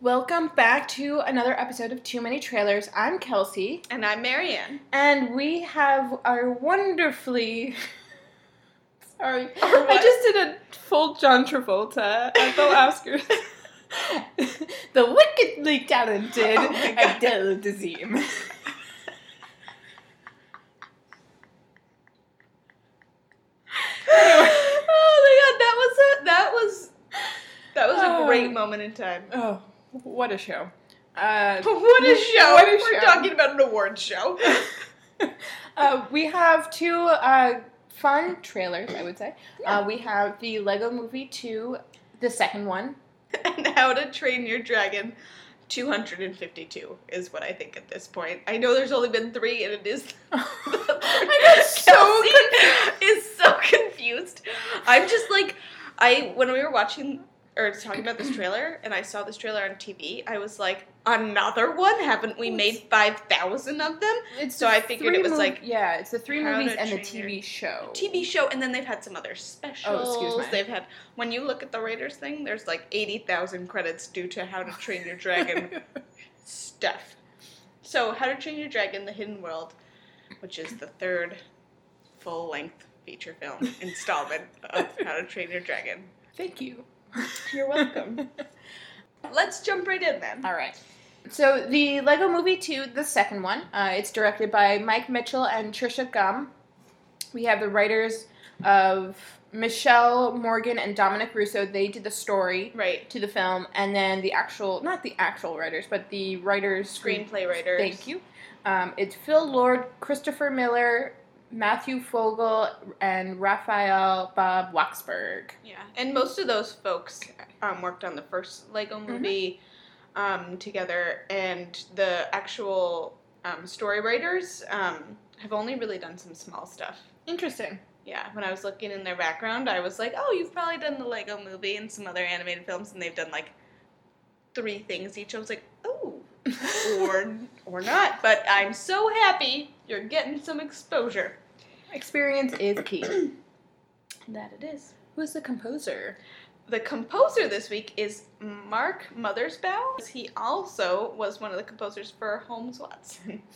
Welcome back to another episode of Too Many Trailers. I'm Kelsey, And I'm Marianne. and we have our wonderfully. Sorry, I just did a full John Travolta at the Oscars. the wickedly talented Oh. Adele Dazeem. oh my god, that was a that was that was a Oh. great moment in time. Oh, what a show! Uh, What a show! What a We're show. talking about an awards show. uh, we have two uh, fun trailers, I would say. Uh, we have the Lego Movie 2, the second one. and How to Train Your Dragon 252 is what I think at this point. I know there's only been three, and it is. I got so is so confused. I'm just like, I when we were watching or it's talking about this trailer, and I saw this trailer on TV, I was like, another one? Haven't we made five thousand of them? It's So I figured it was mov- like yeah, it's the three movies and the TV show. TV show, and then they've had some other specials. Oh, excuse me. They've had when you look at the Raiders thing, there's like eighty thousand credits due to How to Train Your Dragon stuff. So, How to Train Your Dragon: The Hidden World, which is the third full-length feature film installment of How to Train Your Dragon. Thank you. You're welcome. Let's jump right in then. All right. So the Lego Movie 2, the second one, uh, it's directed by Mike Mitchell and Trisha Gum. We have the writers of Michelle Morgan and Dominic Russo. They did the story Right. to the film, and then the actual, not the actual writers, but the writers. Screenplay writers. Thank you. Um, it's Phil Lord, Christopher Miller, Matthew Fogel, and Raphael Bob Waksberg. Yeah, and most of those folks um, worked on the first Lego Mm-hmm. movie um, together, and the actual um, story writers um, have only really done some small stuff. Interesting. Yeah, when I was looking in their background, I was like, oh, you've probably done the Lego movie and some other animated films, and they've done like three things each. I was like, oh, or or not, but I'm so happy you're getting some exposure. Experience is key. That it is. Who's the composer? The composer this week is Mark Mothersbaugh. He also was one of the composers for Holmes Watson.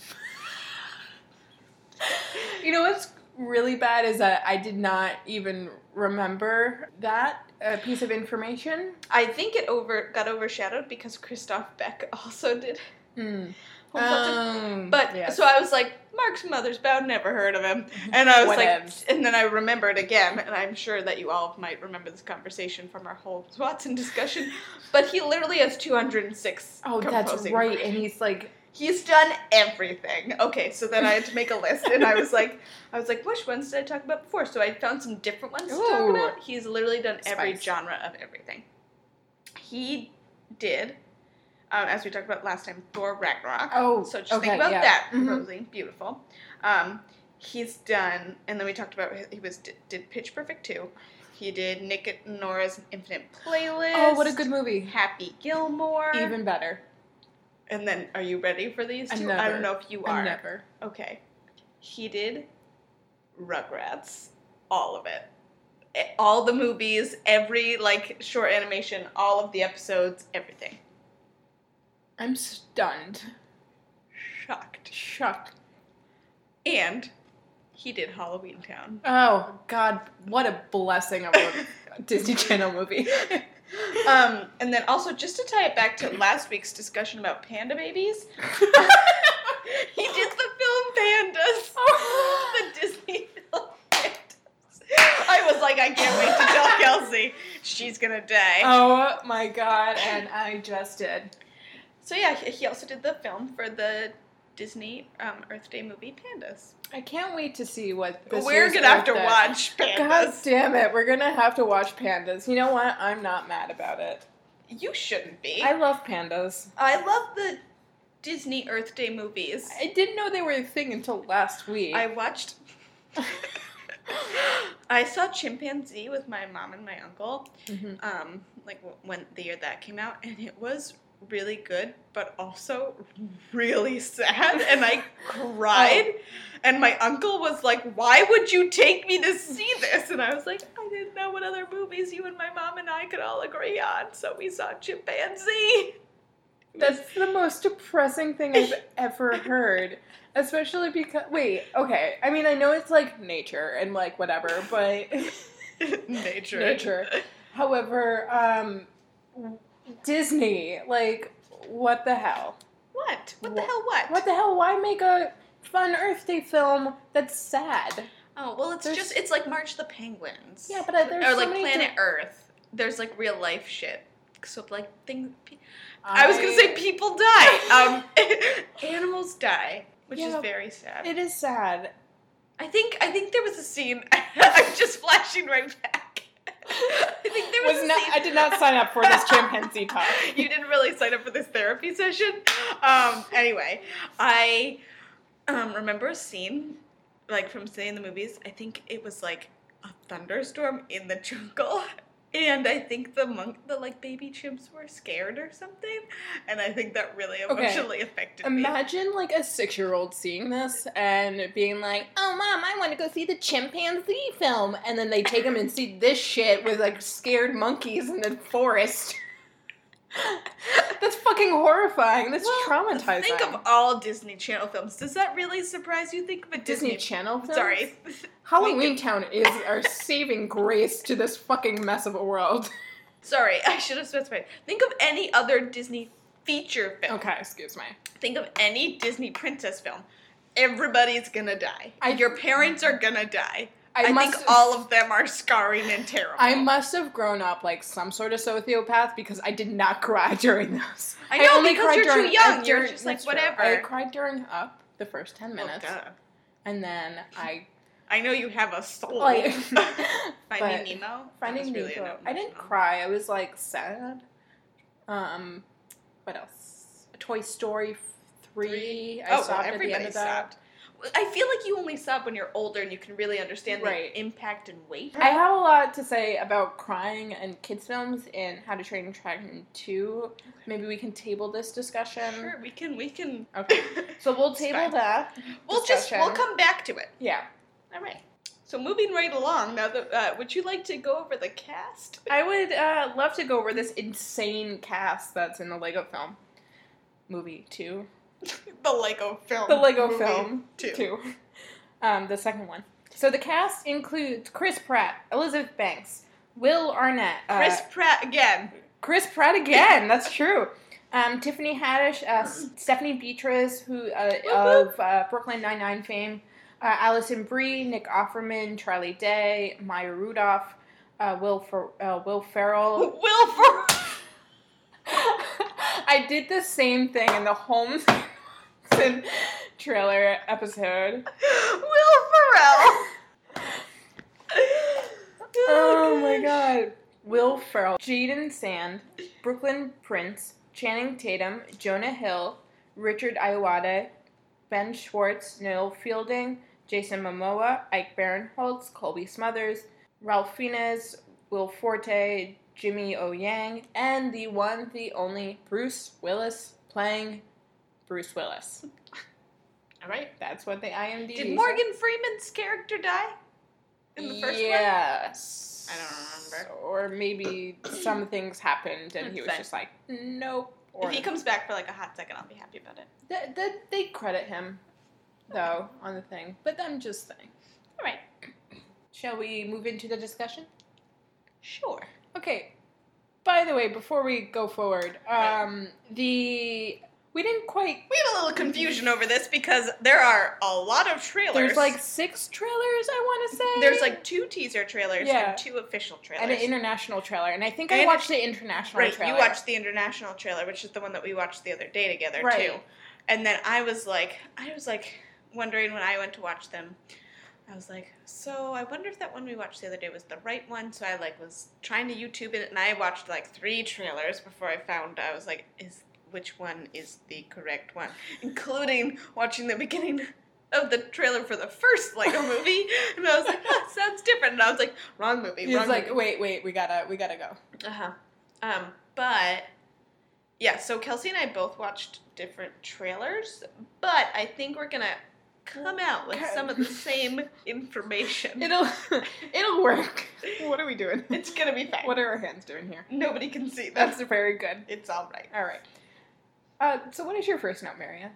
You know what's really bad is that I did not even remember that uh, piece of information. I think it over got overshadowed because Christoph Beck also did Mm. Holmes Watson. Um, But yes. so I was like, Mark's Mothersbaugh, never heard of him. And I was Whatevs. like, and then I remembered again, and I'm sure that you all might remember this conversation from our Holmes Watson discussion. But he literally has 206. oh, that's right. And he's like, He's done everything. Okay, so then I had to make a list, and I was like, I was like, which ones did I talk about before? So I found some different ones to talk about. He's literally done every genre of everything. He did, um, as we talked about last time, Thor Ragnarok. oh, So just okay, think about yeah. that, Mhm. Rosie. Beautiful. Um, he's done, and then we talked about he was did Pitch Perfect too. He did Nick and Nora's Infinite Playlist. Oh, what a good movie. Happy Gilmore. Even better. And then, are you ready for these I'm two? I don't know if you are. I are. never. Okay. He did Rugrats, all of it. All the movies, every like short animation, all of the episodes, everything. I'm stunned. Shocked. Shocked. And he did Halloween Town. Oh, God. What a blessing of a Disney Channel movie. Um, and then also just to tie it back to last week's discussion about panda babies, he did the film Pandas. the Disney film Pandas. I was like, I can't wait to tell Kelsey she's gonna die. oh, my God. And I just did. So yeah, he also did the film for the Disney um, Earth Day movie Pandas. I can't wait to see what this We're gonna have to Day- watch God Pandas. damn it, we're gonna have to watch pandas. You know what? I'm not mad about it. You shouldn't be. I love pandas. I love the Disney Earth Day movies. I didn't know they were a thing until last week. I watched. I saw Chimpanzee with my mom and my uncle, Mhm. um, like when the year that came out, and it was really good, but also really sad, and I cried. And my uncle was like, "Why would you take me to see this?" And I was like, "I didn't know what other movies you and my mom and I could all agree on, so we saw Chimpanzee." That's the most depressing thing I've ever heard. Especially because wait, okay. I mean, I know it's like nature and like whatever, but nature. nature. However, um Disney, like what the hell? What? What the hell? What? What the hell? Why make a fun Earth Day film that's sad? Oh well, it's There's- just it's like March the Penguins. Yeah, but, uh, there's or so like many Planet di- Earth. There's like real life shit. So like things. pe- I, was gonna say people die. Um, animals die, which is very sad. it is sad. I think I think there was a scene. I'm just flashing right back. I think there was, Was not. I did not sign up for this chimpanzee talk. you didn't really sign up for this therapy session. Um, anyway, I um, remember a scene, like from seeing the movies. I think it was like a thunderstorm in the jungle. And I think the monk, the like baby chimps were scared or something, and I think that really Okay. emotionally affected me. Imagine like a six year old seeing this and being like, "Oh, mom, I want to go see the chimpanzee film," and then they take them and see this shit with like scared monkeys in the forest. That's fucking horrifying. That's Well, traumatizing. Think of all Disney Channel films. Does that really surprise you? Think of a Disney Disney. Channel films. Sorry. Halloween Town is our saving grace to this fucking mess of a world. Sorry, I should have specified. Think of any other Disney feature film. Okay, excuse me. Think of any Disney princess film. Everybody's gonna die. I- Your parents are gonna die. I, I, must think all of them are scarring and terrible. I must have grown up like some sort of sociopath because I did not cry during those. I know, only because cried you're too during- young. uh, You're just like, that's true. whatever. I cried during Up the first ten minutes, duh. and then I I know you have a soul. like Finding Nemo. Finding really Nemo. I didn't cry. I was like sad. Um, what else? Toy Story three. I oh, well, sobbed at the end of that. sobbed. I feel like you only sob when you're older and you can really understand Right. the impact and weight. I have a lot to say about crying and kids films in How to Train Your Dragon 2. Maybe we can table this discussion. Sure, we can. We can. Okay. So we'll table that. We'll just. We'll come back to it. Yeah. All right. So moving right along now, that uh, would you like to go over the cast? I would uh, love to go over this insane cast that's in the Lego film. Movie 2. the Lego film. The Lego film Two. 2. Um, the second one. So the cast includes Chris Pratt, Elizabeth Banks, Will Arnett, uh, Chris Pratt again. Chris Pratt again. That's true. Um, Tiffany Haddish, uh, Stephanie Beatriz, who uh, of uh, Brooklyn Nine Nine fame, uh, Alison Brie, Nick Offerman, Charlie Day, Maya Rudolph, uh, Will Fer- uh, Will Ferrell. Will Ferrell. I did the same thing in the Trailer episode. Will Ferrell. Oh my god. Will Ferrell, Jadon Sand, Brooklyn Prince, Channing Tatum, Jonah Hill, Richard Ayoade, Ben Schwartz, Noel Fielding, Jason Momoa, Ike Barinholtz, Colby Smothers, Ralph Fiennes, Will Forte, Jimmy O Yang, and the one, the only Bruce Willis playing Bruce Willis. All right. That's what the IMDb Did. Morgan Freeman's character die in the first one? yes. I don't remember. Or maybe some things happened and he was just like, nope. Or If he comes back for like a hot second, I'll be happy about it. Th- th- they credit him, though, on the thing. But I'm just saying. All right. Shall we move into the discussion? Sure. Okay. By the way, before we go forward, um, the we didn't quite. We had a little confusion over this because there are a lot of trailers. There's like six trailers. I want to say there's like two teaser trailers Yeah. and two official trailers. and an international trailer, and I think I watched the international right, trailer. you watched the international trailer, which is the one that we watched the other day together Right. too. And then I was like, I was like wondering when I went to watch them. I was like, so I wonder if that one we watched the other day was the right one. So I like was trying to YouTube it, and I watched like three trailers before I found. I was like, is which one is the correct one, including watching the beginning of the trailer for the first Lego movie, and I was like, huh, sounds different. And I was like, wrong movie. He wrong was like, movie. wait, wait, we gotta, we gotta go. Uh huh. Um, but yeah, so Kelsey and I both watched different trailers, but I think we're gonna come out with some of the same information. It'll, it'll work. What are we doing? it's gonna be fine. What are our hands doing here? Nobody can see that. That's very good. It's all right. All right. Uh, so what is your first note, Maria?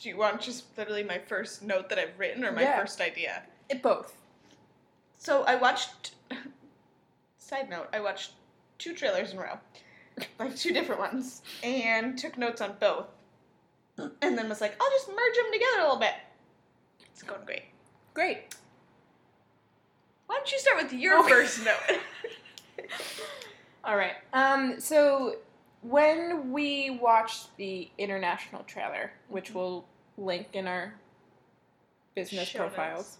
Do you want just literally my first note that I've written or my Yeah. first idea? It both. So I watched. Side note: I watched two trailers in a row, like two different ones, and took notes on both. And then was like, I'll just merge them together a little bit. It's going great. Great. Why don't you start with your Okay. first note? All right. Um, so when we watched the international trailer, which we'll link in our business Show profiles,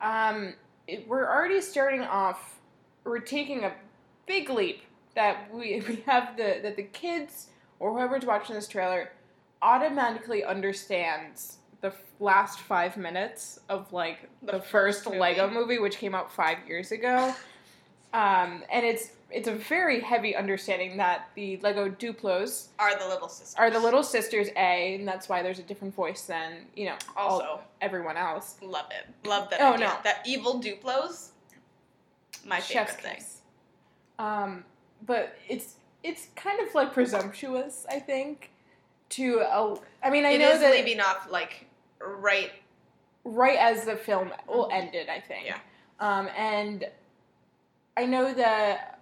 um, it, we're already starting off. We're taking a big leap that we we have the that the kids or whoever's watching this trailer automatically understands the f- last five minutes of like The the, first first movie. Lego movie, which came out five years ago. Um, and it's it's a very heavy understanding that the Lego Duplos Are the little sisters? are the little sisters A, and that's why there's a different voice than you know all- Also, everyone else. love it. Love that. Oh, idea. no. that evil Duplos. My favorite Chef's thing. kiss. Um, but it's it's kind of like presumptuous, I think. To uh, I mean, I It know is that leaving off like right. right as the film will Mhm. ended, I think. Yeah. Um, and I know that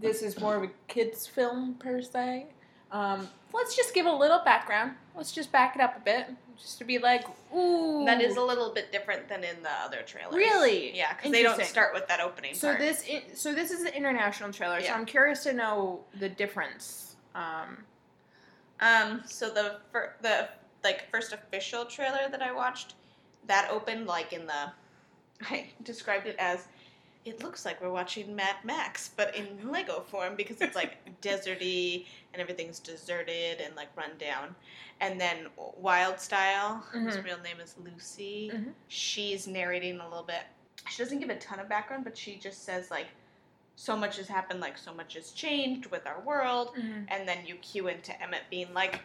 this is more of a kids' film per se. Um, let's just give a little background. Let's just back it up a bit, just to be like, ooh. That is a little bit different than in the other trailers. Really? Yeah, because they don't start with that opening So part. this, i- so this is an international trailer. So I'm curious to know the difference. Um, Um, so the fir- the like first official trailer that I watched, that opened like in the, I described it as, it looks like we're watching Mad Max, but in Lego form because it's like deserty and everything's deserted and like run down, and then Wild Style, whose Mhm. real name is Lucy, Mhm. she's narrating a little bit. She doesn't give a ton of background, but she just says like, so much has happened, like so much has changed with our world and then you cue into Emmett being like,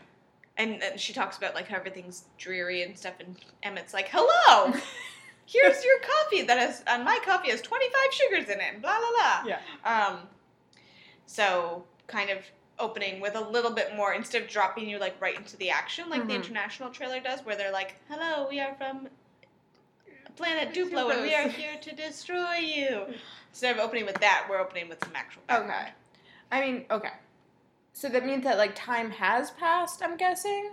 and, and she talks about like how everything's dreary and stuff, and Emmett's like, "Hello, here's your coffee that has, and my coffee has 25 sugars in it, and blah blah blah." Yeah. Um, so kind of opening with a little bit more instead of dropping you like right into the action like the Mhm. international trailer does, where they're like, "Hello, we are from." Planet Duplo, and we are here to destroy you. Instead of opening with that, we're opening with some actual. background. Okay. I mean, okay. So that means that like time has passed. I'm guessing.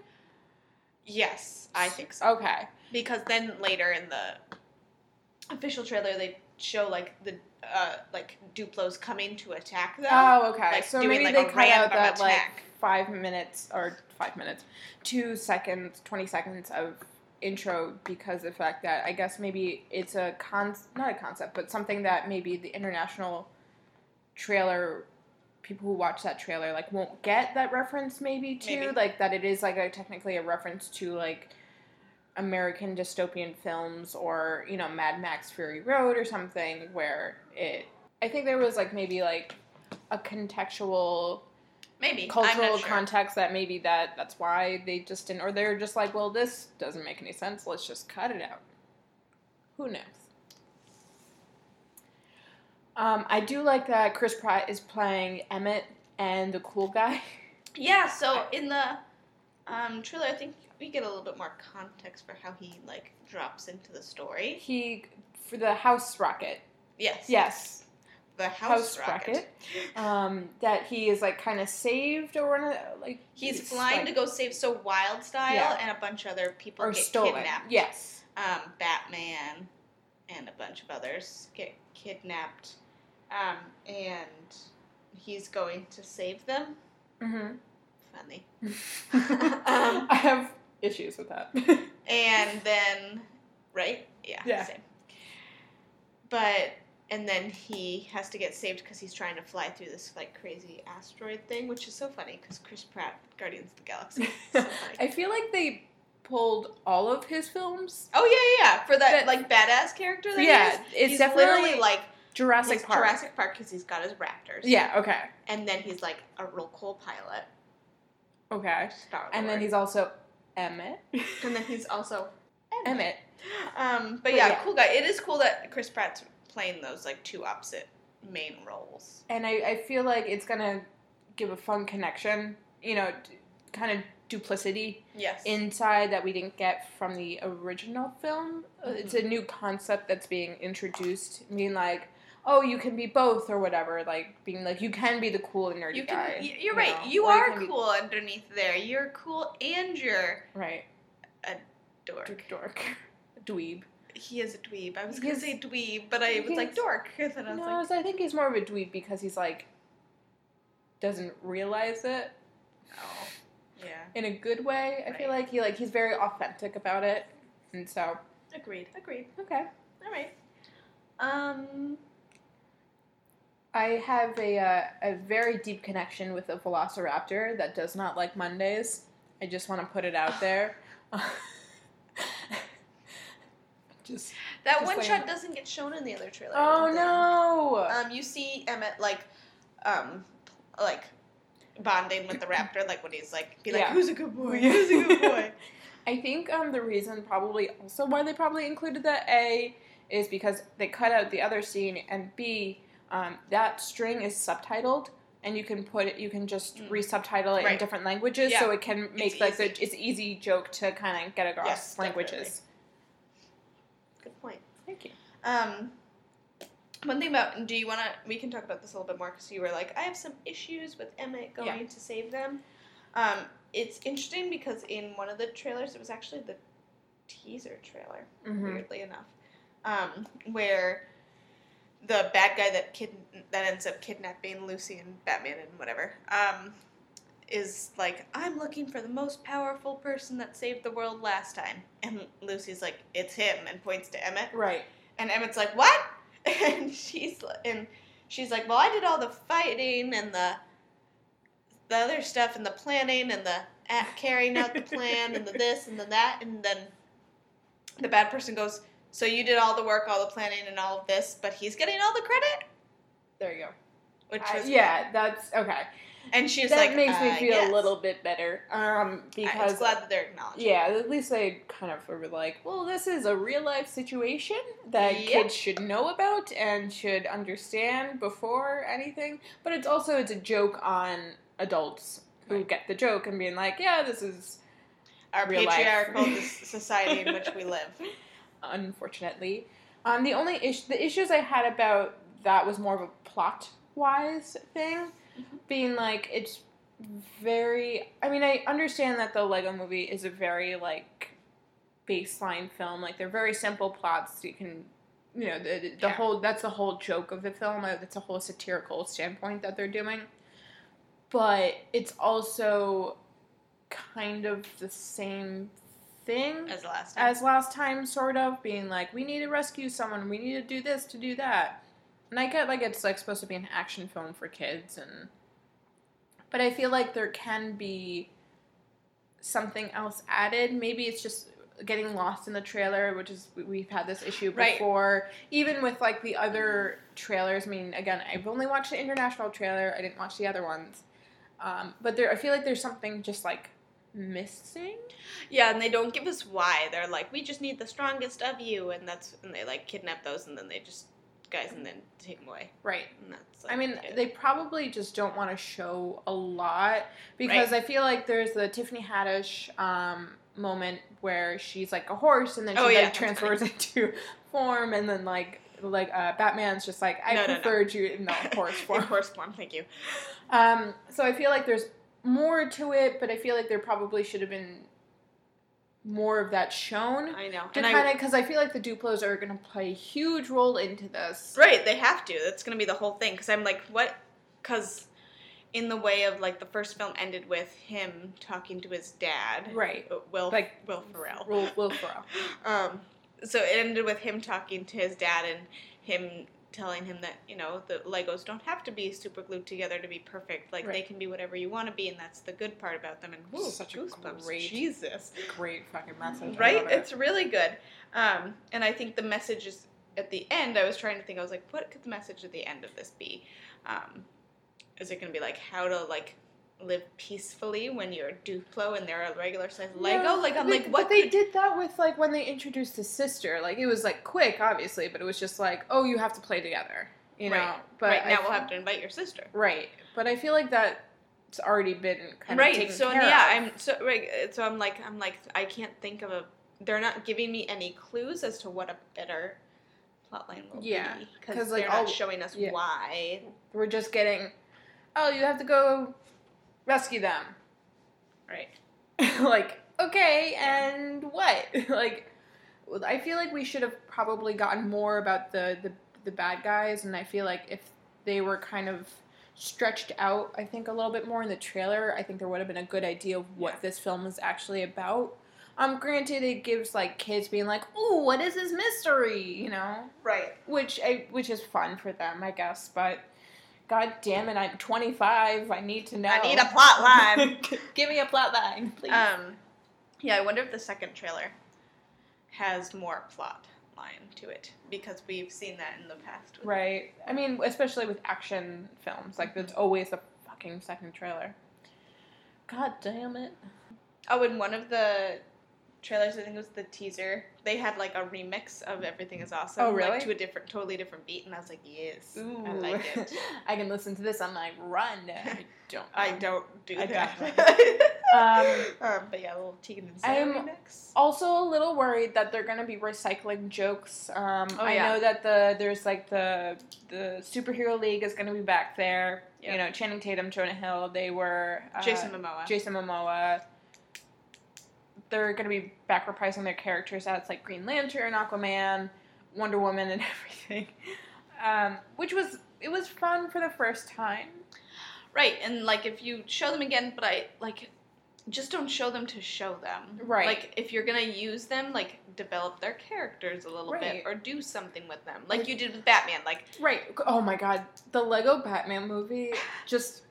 Yes, I think so. Okay. because then later in the official trailer they show like the uh, like Duplos coming to attack them. Oh, okay. like, so doing, maybe like, they cut out that like five minutes or five minutes, two seconds, twenty seconds of intro because of the fact that I guess maybe it's a con not a concept, but something that maybe the international trailer people who watch that trailer like won't get that reference maybe to Maybe. like that it is like a technically a reference to like American dystopian films or you know Mad Max Fury Road or something where it I think there was like maybe like a contextual Maybe. Cultural sure. context that maybe that that's why they just didn't or they're just like well this doesn't make any sense. Let's just cut it out. Who knows? Um, I do like that Chris Pratt is playing Emmett and the cool guy. Yeah, so in the um, trailer, I think we get a little bit more context for how he like drops into the story. he for the house rocket Yes, yes the house, house rocket. rocket. um, that he is like kind of saved or one of the- like He's it's flying like- to go save so Wild Style Yeah. and a bunch of other people or get stolen kidnapped. yes um, Batman and a bunch of others get kidnapped, um, and he's going to save them. mm-hmm. Funny. I have issues with that. And then, right? Yeah. Yeah. Same. But and then he has to get saved because he's trying to fly through this like crazy asteroid thing, which is so funny because Chris Pratt, Guardians of the Galaxy. So. I feel like they pulled all of his films. oh yeah, yeah, yeah. For that That- like badass character. That yeah, he is, it's he's definitely literally like Jurassic Park. Jurassic Park because he's got his raptors. Yeah. Okay. And then he's like a real cool pilot. Okay. Star And then he's also Emmett. and then he's also Emmett. Um, but, But yeah, yeah. cool guy. It is cool that Chris Pratt's playing those like two opposite main roles. And I, I feel like it's gonna give a fun connection. You know, t- kind of duplicity Yes. inside that we didn't get from the original film. Uh, It's a new concept that's being introduced, I mean, like, oh, you can be both or whatever. Like being like, you can be the cool and nerdy you guy. can. y- You're you right. know, You or are be- cool underneath there. You're cool and you're right. A dork. Dork. Dweeb. He is a dweeb. I was gonna He's- say dweeb, but I was like dork. And then I was No, like, so I think he's more of a dweeb because he's like doesn't realize it oh, yeah. in a good way. I feel like he like he's very authentic about it, and so Agreed. Agreed. okay. All right. Um. I have a uh, a very deep connection with a Velociraptor that does not like Mondays. I just want to put it out there. just That Just one like- shot doesn't get shown in the other trailer. Oh no! Um, you see Emmett like, um, like bonding with the raptor, like when he's like, be like, Yeah. "Who's a good boy? Who's a good boy?" I think um, the reason probably also why they probably included that A is because they cut out the other scene, and B um, that string is subtitled, and you can put it, you can just Mm. re-subtitle it in different languages, Yeah. so it can make It's like easy. the it's easy joke to kind of get across Yes, languages. Good point. Thank you. Um, one thing about do you want to? We can talk about this a little bit more because you were like, I have some issues with Emmett going Yeah. to save them. Um, it's interesting because in one of the trailers, it was actually the teaser trailer. Mhm. weirdly enough, um, where the bad guy that kid that ends up kidnapping Lucy and Batman and whatever um, is like, I'm looking for the most powerful person that saved the world last time, and Lucy's like, it's him, and points to Emmett, Right. and Emmett's like, what? And she's and she's like, well, I did all the fighting and the the other stuff and the planning and the carrying out the plan and the this and the that and then the bad person goes, so you did all the work, all the planning, and all of this, but he's getting all the credit, There you go. which was yeah, that's okay. And she's like, that like, makes me uh, feel yes. a little bit better. Um, because I'm glad that they're acknowledging. yeah, at least they kind of were like, well, this is a real life situation that Yep. kids should know about and should understand before anything. But it's also it's a joke on adults who Right. get the joke and being like, yeah, this is our Real life. patriarchal society in which we live. unfortunately. Um, the only issue, the issues I had about that was more of a plot wise thing, Mm-hmm. being like it's very. I mean, I understand that the Lego Movie is a very like baseline film. Like they're very simple plots. You can. You know the the Yeah. whole that's the whole joke of the film. That's a whole satirical standpoint that they're doing, but it's also kind of the same thing As last time. as last time, sort of being like, we need to rescue someone, we need to do this to do that. And I get like it's like supposed to be an action film for kids, and but I feel like there can be something else added. Maybe it's just getting lost in the trailer, which is we- we've had this issue Right. before. Even with like the other trailers. I mean, again, I've only watched the international trailer. I didn't watch the other ones. Um, but there, I feel like there's something just like missing. Yeah, and they don't give us why. They're like, we just need the strongest of you, and that's and they like kidnap those, and then they just guys and then take them away. Right. And that's like, I mean, it. they probably just don't want to show a lot because I feel like there's the Tiffany Haddish um, moment where she's like a horse and then she Oh, like that's transfers into form and then like like uh, Batman's just like I No, no, no. you in the horse form. horse form. Thank you. Um, so I feel like there's more to it, but I feel like there probably should have been more of that shown. I know. To And I- kind of because I feel like the Duplos are going to play a huge role into this. Right, they have to. That's gonna be the whole thing. Because I'm like, what? Because in the way of like the first film ended with him talking to his dad, Right. uh, Will Like, Will Ferrell. Will, Will Ferrell. Um, so it ended with him talking to his dad and him telling him that you know the Legos don't have to be super glued together to be perfect. Like they can be whatever you want to be, and that's the good part about them. And whew, Such a goosebumps. great- Jesus. Great fucking message. Right? it. It's really good. Um, and I think the message is at the end. I was trying to think. I was like, what could the message at the end of this be? Um, is it going to be like how to like live peacefully when you're Duplo and they're a regular size Lego? Yeah, like I'm they- like, what? They could- did that with like when they introduced his sister. Like it was like quick, obviously, but it was just like, oh, you have to play together, you know. Right. But right now f- we'll have to invite your sister. right. But I feel like that it's already been kind of right. taken So care yeah, of. I'm so right. Uh, so I'm like I'm like I can't think of a. They're not giving me any clues as to what a better plotline will Yeah, be 'cause, because like, they're all- not showing us yeah. why. We're just getting, oh, you have to go rescue them. Right. like, okay, and what? like, I feel like we should have probably gotten more about the, the the bad guys, and I feel like if they were kind of stretched out, I think a little bit more in the trailer, I think there would have been a good idea of what Yeah. this film is actually about. Um, granted, it gives like kids being like, "Ooh, what is this mystery?" You know, Right. which I, which is fun for them, I guess. But god damn it, I'm 25. I need to know. I need a plot line. Give me a plot line, please. Um, yeah, I wonder if the second trailer has more plot line to it because we've seen that in the past. right. I mean, especially with action films, like there's always a fucking second trailer. God damn it. Oh, in one of the trailers, I think it was the teaser. They had like a remix of "Everything Is Awesome." Oh, really? Like, to a different, totally different beat, and I was like, "Yes, Ooh. I like it." I can listen to this. I'm like, run. I don't. I don't do I that. Um, um, but yeah, a little Tegan and Sara I'm- remix. also a little worried that they're gonna be recycling jokes. Um, Oh, I yeah. know that the there's like the the superhero league is gonna be back there. You know, Channing Tatum, Jonah Hill. They were uh, Jason Momoa. Jason Momoa. They're gonna be back reprising their characters as like Green Lantern, Aquaman, Wonder Woman, and everything. Um, which was it was fun for the first time. Right, and like if you show them again, but I like just don't show them to show them. Right. Like if you're gonna use them, like develop their characters a little Right. bit or do something with them, like Like- you did with Batman. Like Right. Oh my god. The Lego Batman movie, just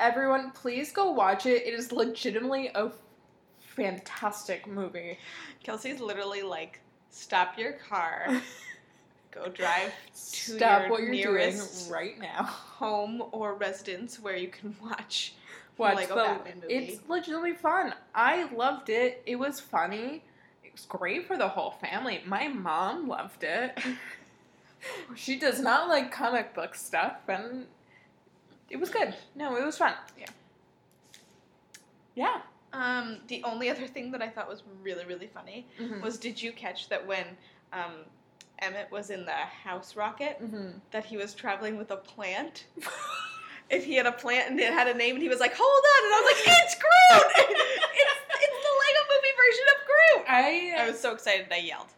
everyone please go watch it. It is legitimately a fantastic movie. Kelsey's literally like, stop your car, go drive to Stop your what you're nearest doing right now. home or residence where you can watch. Watch Lego the, Batman movie. It's legitimately fun. I loved it. It was funny. It was great for the whole family. My mom loved it. she does not like comic book stuff, and it was good. No, it was fun. Yeah. Yeah. Um, the only other thing that I thought was really really funny Mhm. was did you catch that when um, Emmett was in the house rocket Mhm. that he was traveling with a plant? if he had a plant and it had a name and he was like, hold on, and I was like, it's Groot! it's, it's the Lego movie version of Groot! I I was so excited I yelled.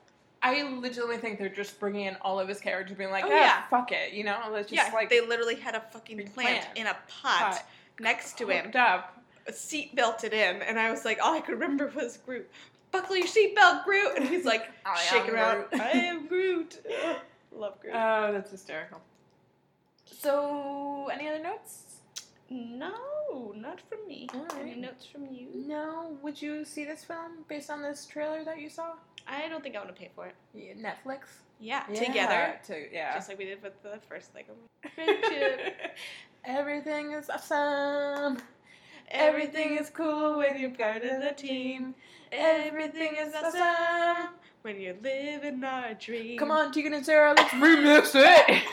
I legitimately think they're just bringing in all of his characters, being like, Oh, "Ah, yeah. fuck it," you know. Let's just yeah, like they literally had a fucking plant, plant. in a pot, pot next to him, up. A seat belted in, and I was like, all I could remember was Groot. Buckle your seatbelt, Groot! And he's like, I shaking around, I am Groot. Love Groot. Oh, that's hysterical. So, any other notes? no, not from me. All Any notes from you? No. Would you see this film based on this trailer that you saw? I don't think I want to pay for it. Yeah, Netflix. Yeah, Yeah, together. To, yeah. Just like we did with the first Lego movie. Friendship. Everything is awesome. Everything is cool when you're part of the team. Everything is awesome. when you're living our dream. Come on, Tegan and Sara, let's remix it.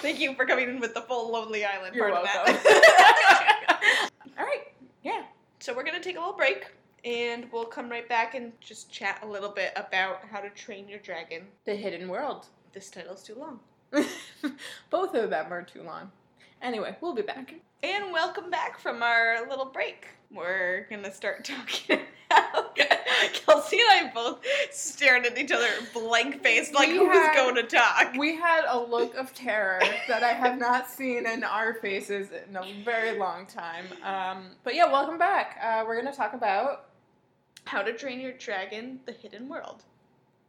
Thank you for coming in with the full Lonely Island You're part welcome. of that. All right. Yeah. so we're gonna take a little break, and we'll come right back and just chat a little bit about how to train your dragon. The Hidden World. This title's too long. Both of them are too long. Anyway, we'll be back. And welcome back from our little break. We're gonna start talking. about- Kelsey and I both stared at each other, blank faced, like We who's had- going to talk. We had a look of terror that I have not seen in our faces in a very long time. Um, but yeah, welcome back. Uh, we're going to talk about. How to Train Your Dragon: The Hidden World.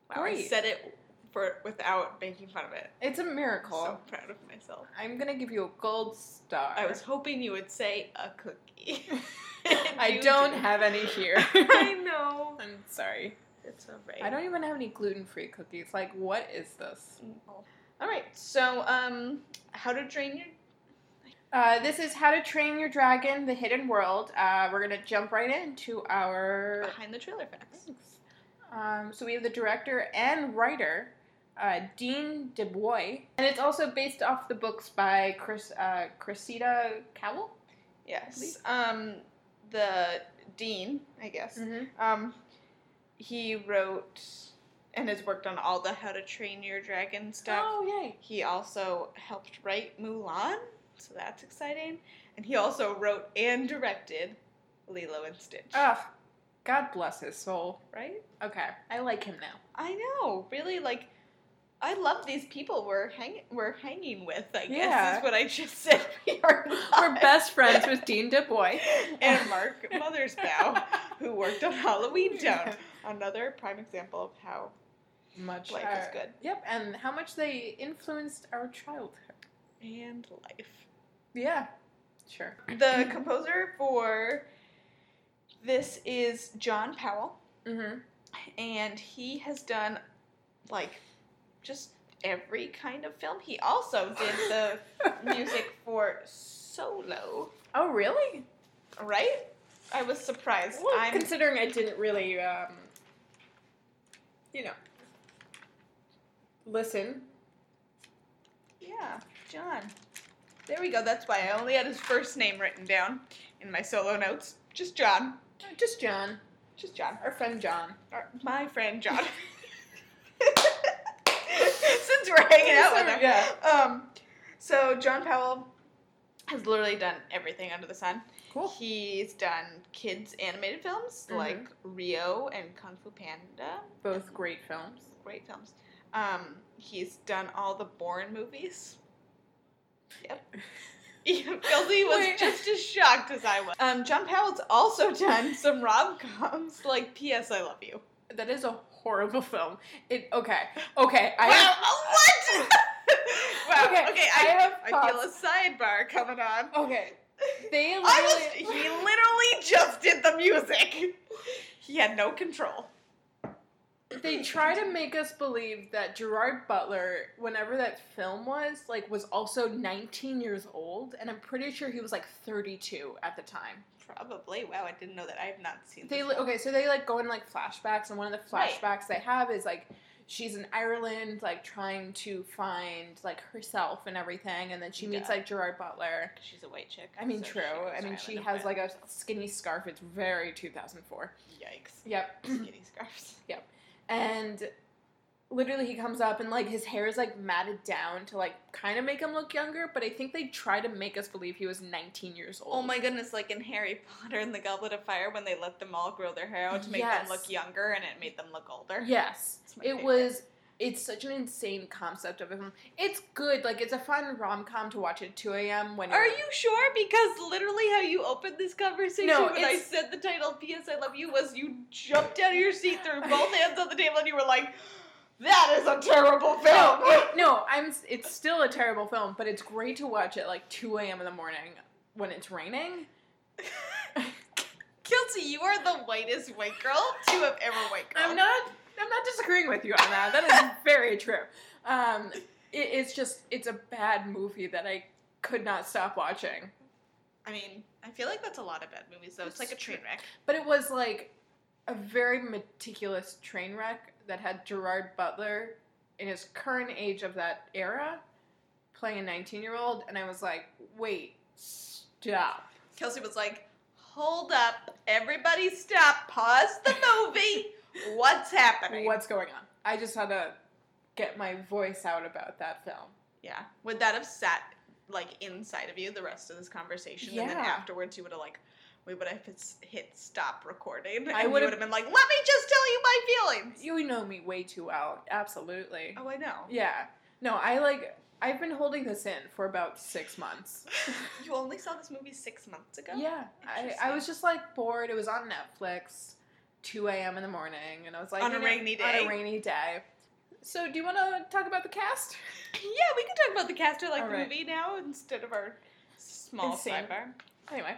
Wow, I Great. said it for without making fun of it. It's a miracle. So proud of myself. I'm going to give you a gold star. I was hoping you would say a cookie. I don't did. have any here. I know. I'm sorry. It's alright. I don't even have any gluten free cookies. Like, what is this? All right. So, um, how to train your Uh, this is How to Train Your Dragon: The Hidden World. Uh, we're gonna jump right into our. behind the trailer facts. Um, so we have the director and writer uh, Dean DeBlois, and it's also based off the books by Chris uh, Cressida Cowell. Yes. Um, the dean, I guess. Mm-hmm. Um, he wrote and has worked on all the How to Train Your Dragon stuff. Oh yay! He also helped write Mulan, so that's exciting. And he also wrote and directed Lilo and Stitch. Ugh, God bless his soul. right? Okay, I like him now. I know, really. Like, I love these people we're hanging we're hanging with. I guess Yeah. is what I just said. We are We're best friends with Dean DeBlois. and Mark Mothersbaugh, who worked on Halloween Town. Another prime example of how Much life is uh, good Yep, and how much they influenced our childhood. and life. Yeah, sure. The composer for this is John Powell, Mm-hmm. and he has done like just every kind of film. He also did the music for Solo, Oh, really? right? I was surprised. Well, I'm considering I didn't really, um, you know, listen. yeah, John. There we go. That's why I only had his first name written down in my solo notes. Just John. Uh, Just John, Just John. our friend John. Or my friend John. Since we're hanging out with him. Yeah. Um, so John Powell has literally done everything under the sun. Cool. He's done kids animated films Mhm. like Rio and Kung Fu Panda. Both great films. Great films. Um, he's done all the Bourne movies. Yep. Kelsey was Wait. just as shocked as I was. Um, John Powell's also done some rom coms like P.S. I Love You. That is a horrible film. It okay. Okay. I wow, have, what? wow. Okay, Okay, I I, have I feel a sidebar coming on. okay. They I was, he literally just did the music. He had no control. they try to make us believe that Gerard Butler, whenever that film was, like, was also 19 years old, and I'm pretty sure he was like 32 at the time. Probably. Wow, I didn't know that. I have not seen. They li- okay, so they like go in like flashbacks, and one of the Right. flashbacks they have is like she's in Ireland, like trying to find like herself and everything, and then she meets Yeah. like Gerard Butler. She's a white chick. I mean, so true. I mean, she has like a skinny scarf. It's very 2004. Yikes. Yep. Skinny scarves. Yep. And literally he comes up and like his hair is like matted down to like kind of make him look younger but i think they try to make us believe he was 19 years old Oh my goodness, like in Harry Potter and the Goblet of Fire when they let them all grow their hair out to make Yes. them look younger and it made them look older. yes it favorite. was it's such an insane concept of film it's good like it's a fun rom-com to watch at 2 a.m when Are you're- sure? Because literally how you opened this conversation No, when I said the title P.S. I Love You was you jumped out of your seat, threw both hands on the table, and you were like, that is a terrible film. no, no i'm it's still a terrible film but it's great to watch at like 2 a.m in the morning when it's raining Kelsey, you are the whitest white girl to have ever white girl. I'm not. I'm not disagreeing with you on that. That is very true. Um, it, it's just it's a bad movie that I could not stop watching. I mean, I feel like that's a lot of bad movies, though. It's like a train wreck. But it was like a very meticulous train wreck that had Gerard Butler in his current age of that era playing a 19 year old, and I was like, wait, stop. Kelsey was like, hold up, everybody stop, pause the movie. What's happening? What's going on? I just had to get my voice out about that film. Yeah. Would that have sat like inside of you the rest of this conversation? And then afterwards you would have like we would have hit, hit stop recording. I would have been like, let me just tell you my feelings. You know me way too well. Absolutely. Oh, I know. Yeah. No, I like. I've been holding this in for about six months. you only saw this movie six months ago? yeah, I, I was just like bored. It was on Netflix, 2 a.m. in the morning, and I was like, On a know, rainy On day. a rainy day. So, do you want to talk about the cast? Yeah, we can talk about the cast of like All the right. movie now instead of our small Insane. sidebar. Anyway,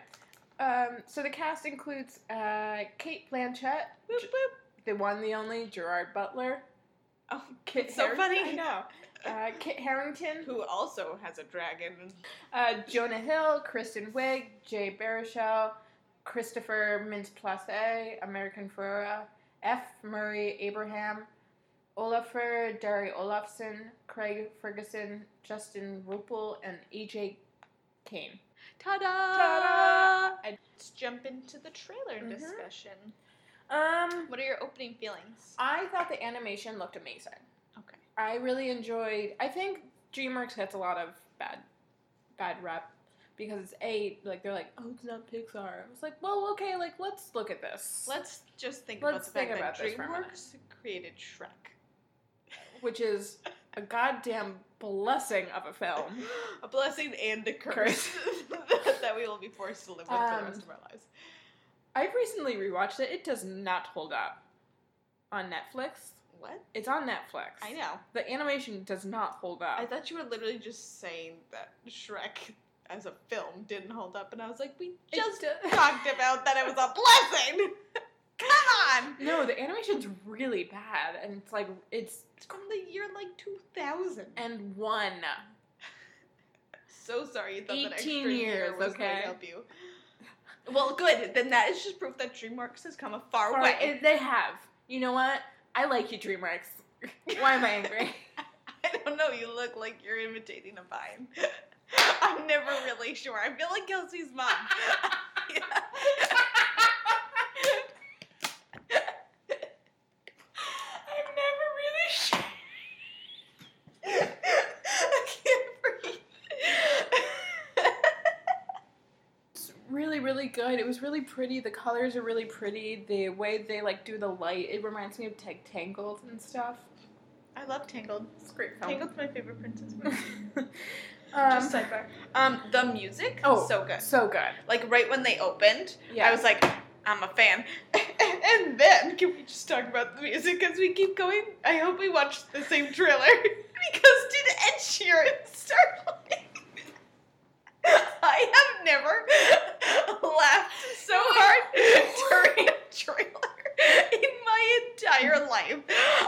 um, so the cast includes uh, Cate Blanchett, Boop, boop. the one, the only Gerard Butler, Oh, Kit It's so funny. I know. Uh, Kit Harington, who also has a dragon. Uh, Jonah Hill, Kristen Wiig, Jay Baruchel, Christopher Mintz-Plasse, America Ferrera, F. Murray Abraham, Olafur Darri Olafsson, Craig Ferguson, Justin Rupple, and EJ Kane. Ta-da! Ta-da! Let's jump into the trailer Mhm. discussion. Um, What are your opening feelings? I thought the animation looked amazing. Okay. I really enjoyed. I think DreamWorks gets a lot of bad, bad rep because it's a like they're like, oh, it's not Pixar. I was like, well, okay, like let's look at this, Let's just think Let's about the think fact about that. DreamWorks created Shrek. which is a goddamn blessing of a film. a blessing and a curse that we will be forced to live with for Um, the rest of our lives. I've recently rewatched it. It does not hold up on Netflix. What? It's on Netflix. I know. The animation does not hold up. I thought you were literally just saying that Shrek as a film didn't hold up, and I was like, we just talked about that it was a blessing. Come on. no, the animation's really bad, and it's like it's It's from the year like 2000. and one. so sorry you thought that 18 extra year years, was going okay? to help you. Well, good. Then that is just proof that DreamWorks has come a far Or- way. it- they have. You know what? I like you, DreamWorks. Why am I angry? I don't know. You look like you're imitating a vine. I'm never really sure. I feel like Kelsey's mom. Yeah. I'm never really sure. I can't breathe. It's really, really good. It was really pretty. The colors are really pretty. The way they like do the light, it reminds me of Tag Tangled and stuff. I love Tangled. It's a great film. Tangled's my favorite princess movie. um, Just sidebar. Um, the music, Oh. so good. so good. Like right when they opened, Yeah. I was like, I'm a fan. and then, can we just talk about the music as we keep going? I hope we watched the same trailer because did Ed Sheeran start playing? I have never laughed so hard during a trailer in my entire life.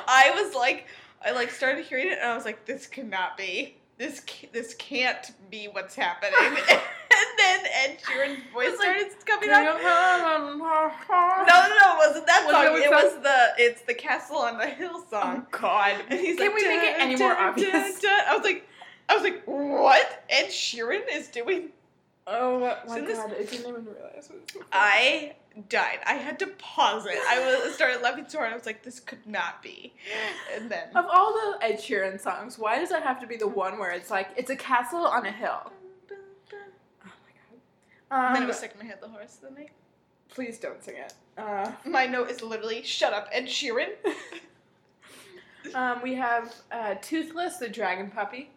I was like, I like started hearing it and I was like, this cannot be. This this can't be what's happening. and then Ed Sheeran's voice like, started coming out. no, No, no, it wasn't that Was song. it It song? was the it's the Castle on the Hill song. Oh God! And he's Can like, we make it any more obvious? I was like, I was like, what? Ed Sheeran is doing? Oh my So this- God! I didn't even realize. So. I died. I had to pause it. I was started laughing so hard. I was like, this could not be. And then Of all the Ed Sheeran songs, why does it have to be the one where it's like it's a castle on a hill? Oh my god! And then Um, it was stuck in my head the rest of the night. please don't sing it. Uh, My note is literally, shut up, Ed Sheeran. um, we have uh, Toothless, the dragon puppy.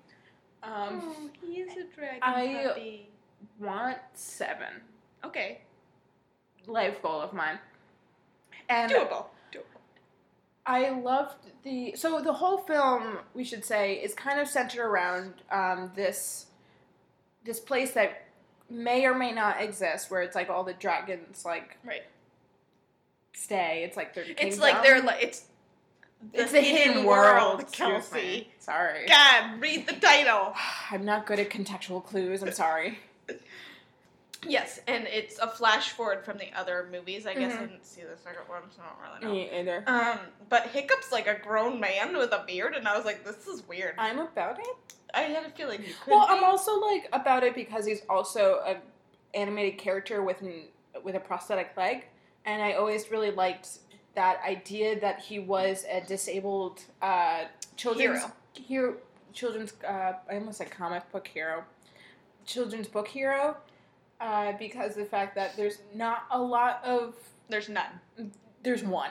Um, oh, he is a dragon I- puppy. want seven. Okay, Life goal of mine. And doable. Doable. I loved the so the whole film we should say is kind of centered around um, this this place that may or may not exist where it's like all the dragons like Right. stay. It's like their It's like they're like it's it's the hidden world. Excuse Kelsey. me. Sorry, God, read the title. I'm not good at contextual clues. I'm sorry. Yes, and it's a flash forward from the other movies. I guess I Mhm. didn't see the second one, so I don't really know. Me either. Um, but Hiccup's like a grown man with a beard, and I was like, this is weird. I'm about it. I had a feeling you could. Well, be. I'm also like about it because he's also a animated character with an, with a prosthetic leg, and I always really liked that idea that he was a disabled uh, children's Hero. hero, children's uh, I almost said comic book hero, children's book hero, uh, because the fact that there's not a lot of There's none. there's one,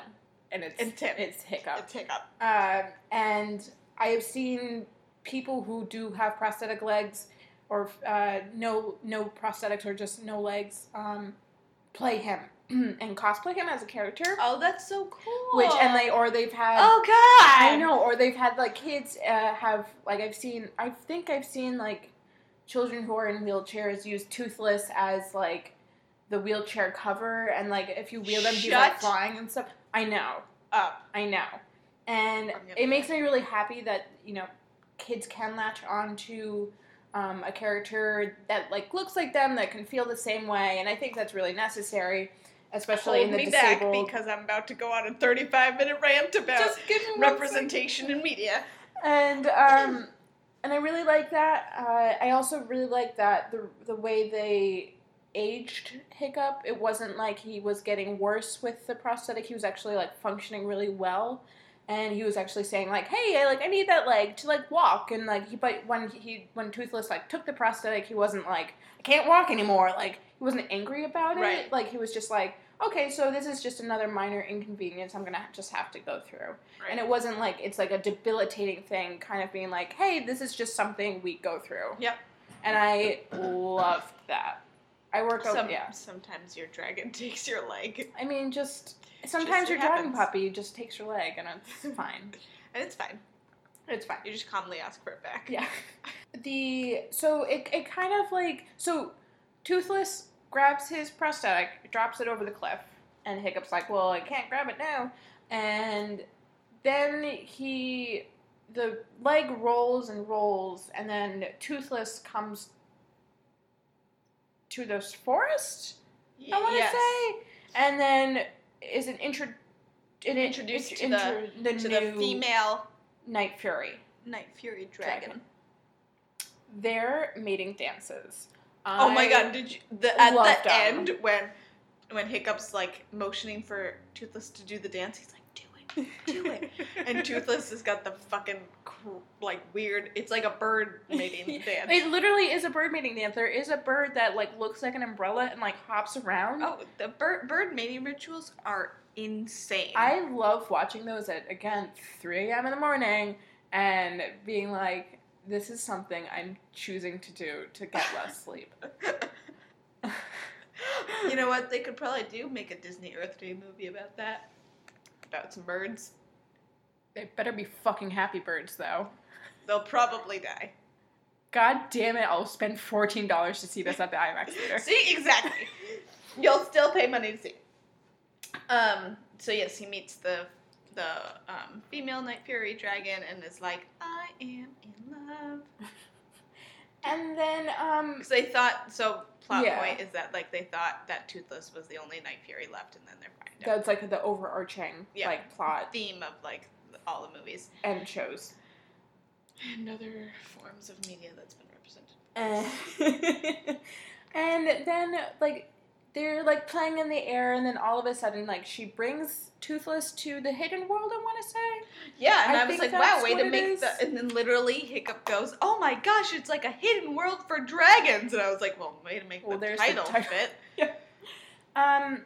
and it's It's him. it's Hiccup. It's Hiccup. Um, and I have seen people who do have prosthetic legs or uh, no no prosthetics or just no legs um, play him and cosplay him as a character. Oh, that's so cool. Which and they or they've had Oh God. I know or they've had like kids uh, have like I've seen I think I've seen like children who are in wheelchairs use Toothless as like the wheelchair cover and like if you wheel them he's like flying and stuff. I know. Up. I know. And it makes me really happy that, you know, kids can latch on to um, a character that like looks like them that can feel the same way and I think that's really necessary. Especially Hold in the me disabled. back because I'm about to go on a 35 minute rant about Just give me representation in media. and um, and I really like that. Uh, I also really like that the the way they aged Hiccup. It wasn't like he was getting worse with the prosthetic. He was actually like functioning really well. And he was actually saying like, "Hey, I, like I need that leg to like walk." And like, he, but when he when Toothless like took the prosthetic, he wasn't like, "I can't walk anymore." Like he wasn't angry about it. Right. Like he was just like, "Okay, so this is just another minor inconvenience. I'm gonna just have to go through." Right. And it wasn't like it's like a debilitating thing, kind of being like, hey, this is just something we go through. Yep. And I loved that. I work out, Some, yeah. Sometimes your dragon takes your leg, I mean, just sometimes Just your it dragon puppy just takes your leg and it's fine. and it's fine. It's fine. You just calmly ask for it back. Yeah. The so it it kind of like so Toothless grabs his prosthetic, drops it over the cliff, and Hiccup's like, "Well, I can't grab it now." And then he the leg rolls and rolls, and then Toothless comes to this forest. Y- I want to yes. say, and then is an intro. It Introduced to intro, the, To the female Night Fury. Night Fury dragon. Dragon. Their mating dances. Oh my god, did you the at the them. end when when Hiccup's like motioning for Toothless to do the dance, he's like, do it, do it. and Toothless has got the fucking like weird it's like a bird mating dance. It literally is a bird mating dance. There is a bird that like looks like an umbrella and like hops around. Oh, the bird bird mating rituals are insane. I love watching those at again 3 a.m. in the morning and being like, this is something I'm choosing to do to get less sleep. you know what? They could probably do make a Disney Earth Day movie about that. About some birds. They better be fucking happy birds though. They'll probably die. God damn it! I'll spend fourteen dollars to see this at the IMAX theater. See, exactly. You'll still pay money to see. Um. So yes, he meets the the um, female Night Fury dragon and is like, "I am And then um, Because they thought so. Plot Yeah. point is that like they thought that Toothless was the only Night Fury left, and then they're fine. that's like the overarching Yeah. like plot theme of like all the movies and shows. and other forms of media that's been represented. And, and then like they're like playing in the air, and then all of a sudden like she brings Toothless to the hidden world. I want to say. Yeah, and I I, was like, wow, way to make is. the. And then literally Hiccup goes, oh my gosh, it's like a hidden world for dragons. And I was like, well, way to make Well, the there's the title title. fit. Um,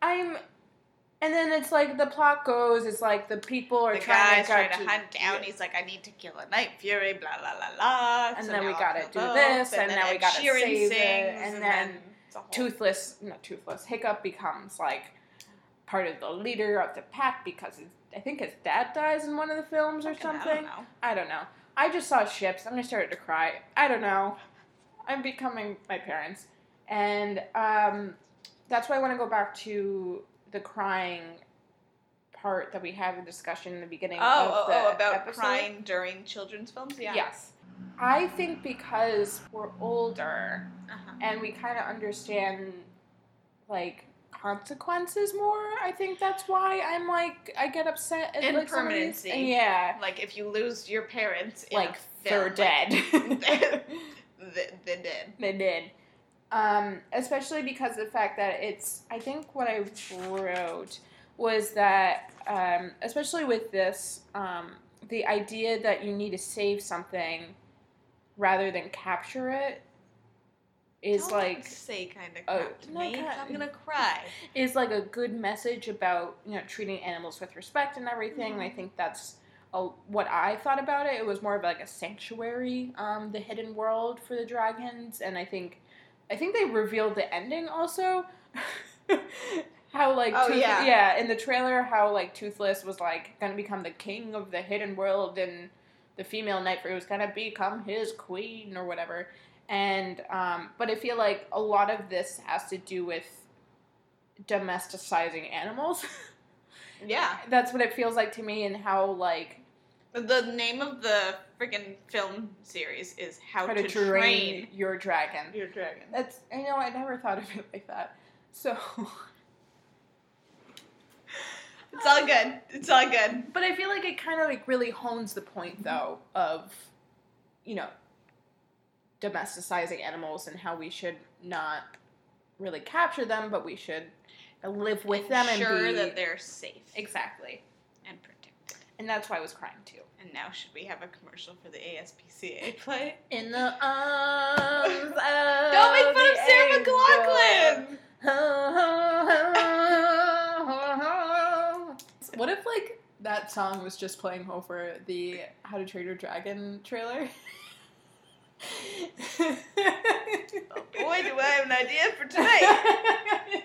I'm. And then it's like the plot goes. It's like the people are The trying guy's to, trying to hunt down. He's like, I need to kill a Night Fury, blah, blah, blah, blah. And So then we gotta do this, both, and then now we gotta Sheeran save it, and and then whole- Toothless, not Toothless, Hiccup becomes like part of the leader of the pack because I think his dad dies in one of the films or Fucking, I don't something. know. I don't know. I just saw ships and I started to start to cry. I don't know. I'm becoming my parents. And um, that's why I want to go back to the crying part that we had a discussion in the beginning Oh, of oh, the oh, about episode. crying during children's films? Yeah. Yes. I think because we're older Uh-huh. and we kind of understand like consequences more. I think that's why I'm like I get upset at And like these- permanency. Yeah, Like, if you lose your parents like they're film, dead. like, they- they're dead. they did. Um, especially because the fact that it's I think what I wrote was that um, especially with this um, the idea that you need to save something rather than capture it is Don't like say kind of crap to me. I'm gonna cry. is like a good message about you know treating animals with respect and everything. And I think that's a, what I thought about it. It was more of like a sanctuary, um, the hidden world for the dragons, and I think I think they revealed the ending also. how like Oh, Tooth- yeah. yeah in the trailer how like Toothless was like gonna become the king of the hidden world and the female Night Fury was gonna become his queen or whatever. And um, but I feel like a lot of this has to do with domesticizing animals. Yeah. That's what it feels like to me, and how like The name of the freaking film series is How, how to, to train, Train your dragon. Your Dragon. That's I know I never thought of it like that. So It's all good. It's all good. But I feel like it kind of like really hones the point though of, you know, domesticizing animals and how we should not really capture them, but we should live with them and Ensure be that they're safe exactly. and protected. And that's why I was crying too. And now, should we have a commercial for the ASPCA play? In the arms of Don't make fun of the Sarah angel. McLachlan. What if like that song was just playing over the How to Train Your Dragon trailer? Oh boy, do I have an idea for tonight.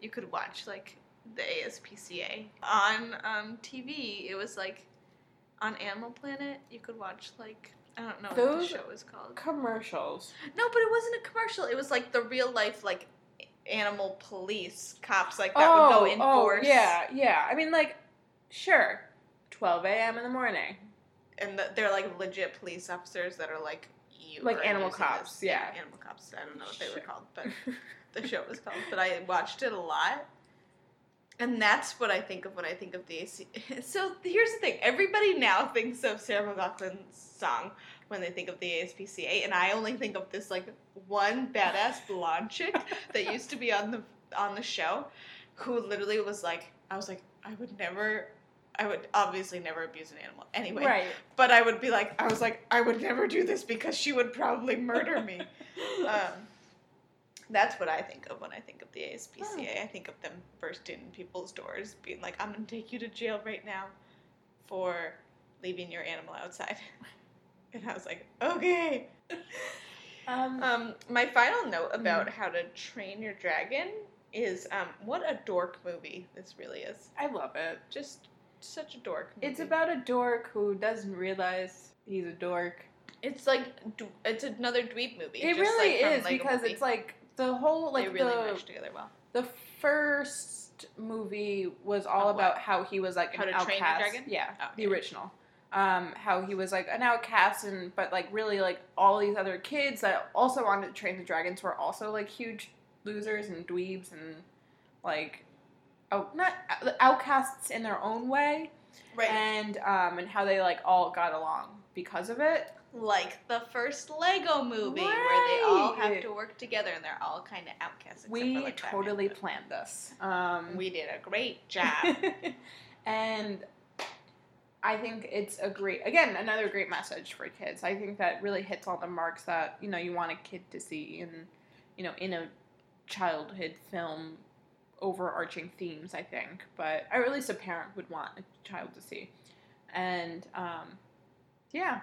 you could watch like the ASPCA on um, TV. It was like on Animal Planet. You could watch like I don't know what the show was called. Commercials. No, but it wasn't a commercial. It was like the real life like animal police cops like that would go enforce. Oh, oh yeah, yeah. I mean, like, sure, 12 a.m. in the morning. and the, they're like legit police officers that are like you Like animal cops, this- yeah. animal cops. I don't know what they Sure. were called, but the show was called. But I watched it a lot, and that's what I think of when I think of the AC. So here's the thing: everybody now thinks of Sarah McLachlan's song when they think of the ASPCA, and I only think of this like one badass blonde chick that used to be on the on the show, who literally was like, I was like, I would never. I would obviously never abuse an animal anyway. Right. But I would be like, I was like, I would never do this because she would probably murder me. um, that's what I think of when I think of the ASPCA. I think of them bursting in people's doors, being like, I'm going to take you to jail right now for leaving your animal outside. And I was like, okay. Um, Um, my final note about how to train your dragon is um, what a dork movie this really is. I love it. Just such a dork. Movie. It's about a dork who doesn't realize he's a dork. It's like it's another dweeb movie. It really like is because Movie. it's like the whole like they really the meshed together well. the first movie was all about how he was like How an to Train Your outcast. Dragon? Yeah, Oh, the original. Um, how he was like an outcast, and but like really like all these other kids that also wanted to train the dragons were also like huge losers and dweebs and like oh not outcasts in their own way, Right. and um, and how they like all got along because of it. like the first Lego movie where they all have to work together and they're all kind of outcasts. we like, totally planned this. Um, We did a great job. and I think it's a great, again, another great message for kids. I think that really hits all the marks that you know you want a kid to see, in you know, in a childhood film, overarching themes. I think, but or at least a parent would want a child to see, and um, yeah,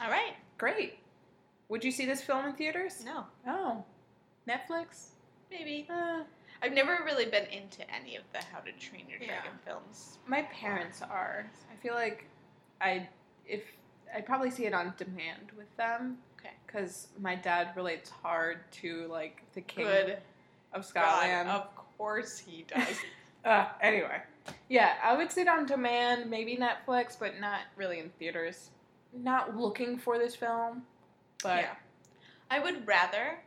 all right. great. Would you see this film in theaters? No, Oh, Netflix. maybe. Uh, I've never really been into any of the How to Train Your Yeah. Dragon films. My parents are. I feel like I if I'd probably see it on demand with them. Okay. Because my dad relates hard to like the king Good of Scotland. God, of course he does. uh, anyway, yeah, I would see it on demand, maybe Netflix, but not really in theaters. Not looking for this film, but yeah. I would rather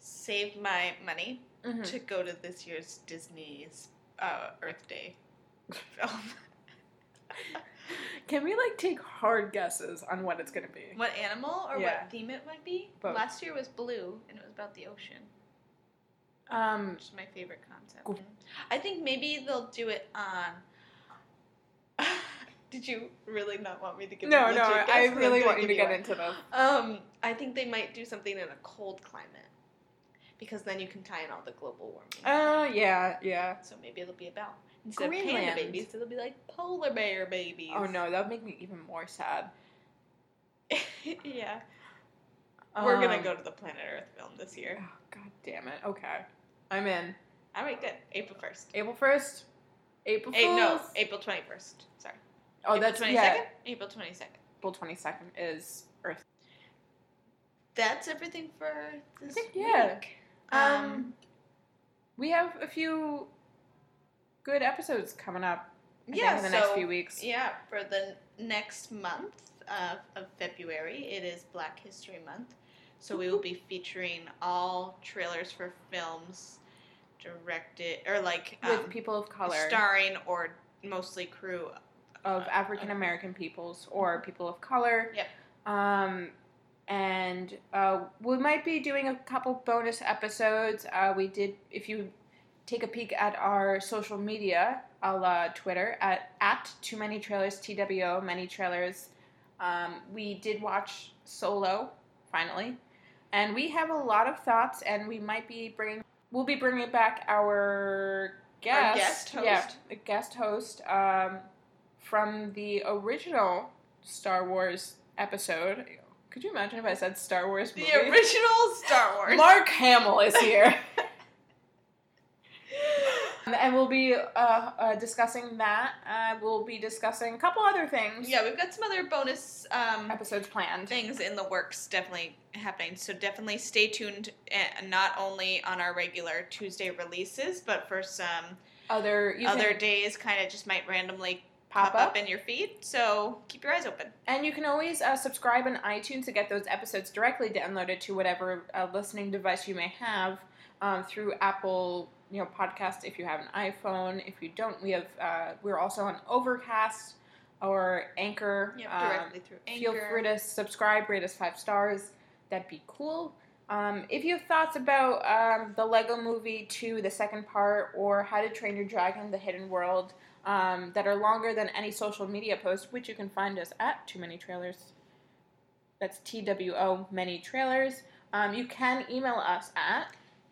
save my money Mhm. to go to this year's Disney's uh, Earth Day film. Can we like take hard guesses on what it's gonna be? what animal or Yeah. what theme it might be? Both. Last year was blue, and it was about the ocean, Um, which is my favorite concept. I think maybe they'll do it on. Did you really not want me to give? no, a no. I really want you to get into them. Um, I think they might do something in a cold climate, because then you can tie in all the global warming. Uh, yeah, yeah. So maybe it'll be about instead of panda babies, it'll be like polar bear babies. Oh no, that would make me even more sad. yeah, we're gonna Um, go to the Planet Earth film this year. Oh, God damn it. Okay. I'm in. All right, good. April first. April 1st? April Hey, no, April twenty first. Sorry. Oh, April that's twenty yeah. April twenty second. April 22nd is Earth. That's everything for this think- yeah. week. Um, Um, we have a few good episodes coming up I yeah. in the so next few weeks. yeah, for the next month of, of February, it is Black History Month. So we will be featuring all trailers for films directed or like with um, people of color starring or mostly crew. of African American peoples or people of color. Yep. Um, and uh, we might be doing a couple bonus episodes. Uh, we did, if you take a peek at our social media, a la Twitter at at too many trailers TWO many trailers. Um, we did watch Solo finally, and we have a lot of thoughts, and we might be bringing. We'll be bringing back our guest, guest yeah, host. a guest host um, from the original Star Wars episode. Could you imagine if I said Star Wars movie? The original Star Wars. Mark Hamill is here. and we'll be uh, uh, discussing that. Uh, we'll be discussing a couple other things. yeah, we've got some other bonus um, Episodes planned. things in the works definitely happening. So definitely stay tuned, uh, not only on our regular Tuesday releases, but for some Other other can days, kind of just might randomly pop up. in your feed. So keep your eyes open. And you can always uh, subscribe on iTunes to get those episodes directly downloaded to whatever uh, listening device you may have um, through Apple, you know, podcast if you have an iPhone. If you don't, we have uh, we're also on Overcast or Anchor. Yep, Um, directly through Anchor. feel free to subscribe, rate us five stars. That'd be cool. Um, if you have thoughts about um, the Lego Movie 2, the second part, or How to Train Your Dragon, The Hidden World, um, that are longer than any social media post, which you can find us at Too Many Trailers. That's T W O Many Trailers. Um, you can email us at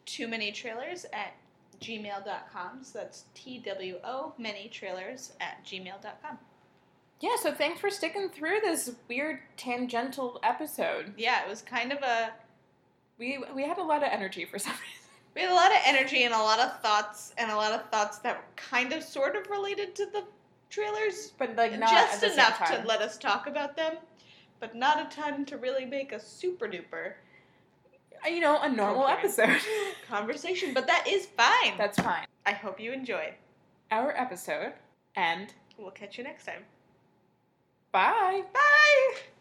Too many trailers at gmail.com. So that's T W O many trailers at gmail.com. yeah. So thanks for sticking through this weird tangential episode. Yeah, it was kind of a. We we had a lot of energy for some reason. We had a lot of energy and a lot of thoughts, and a lot of thoughts that were kind of sort of related to the trailers. But like Just enough to let us talk about them, but not a ton to really make a super duper Uh, you know, a normal episode. conversation. But that is fine. That's fine. I hope you enjoyed. Our episode, and We'll catch you next time. bye. Bye!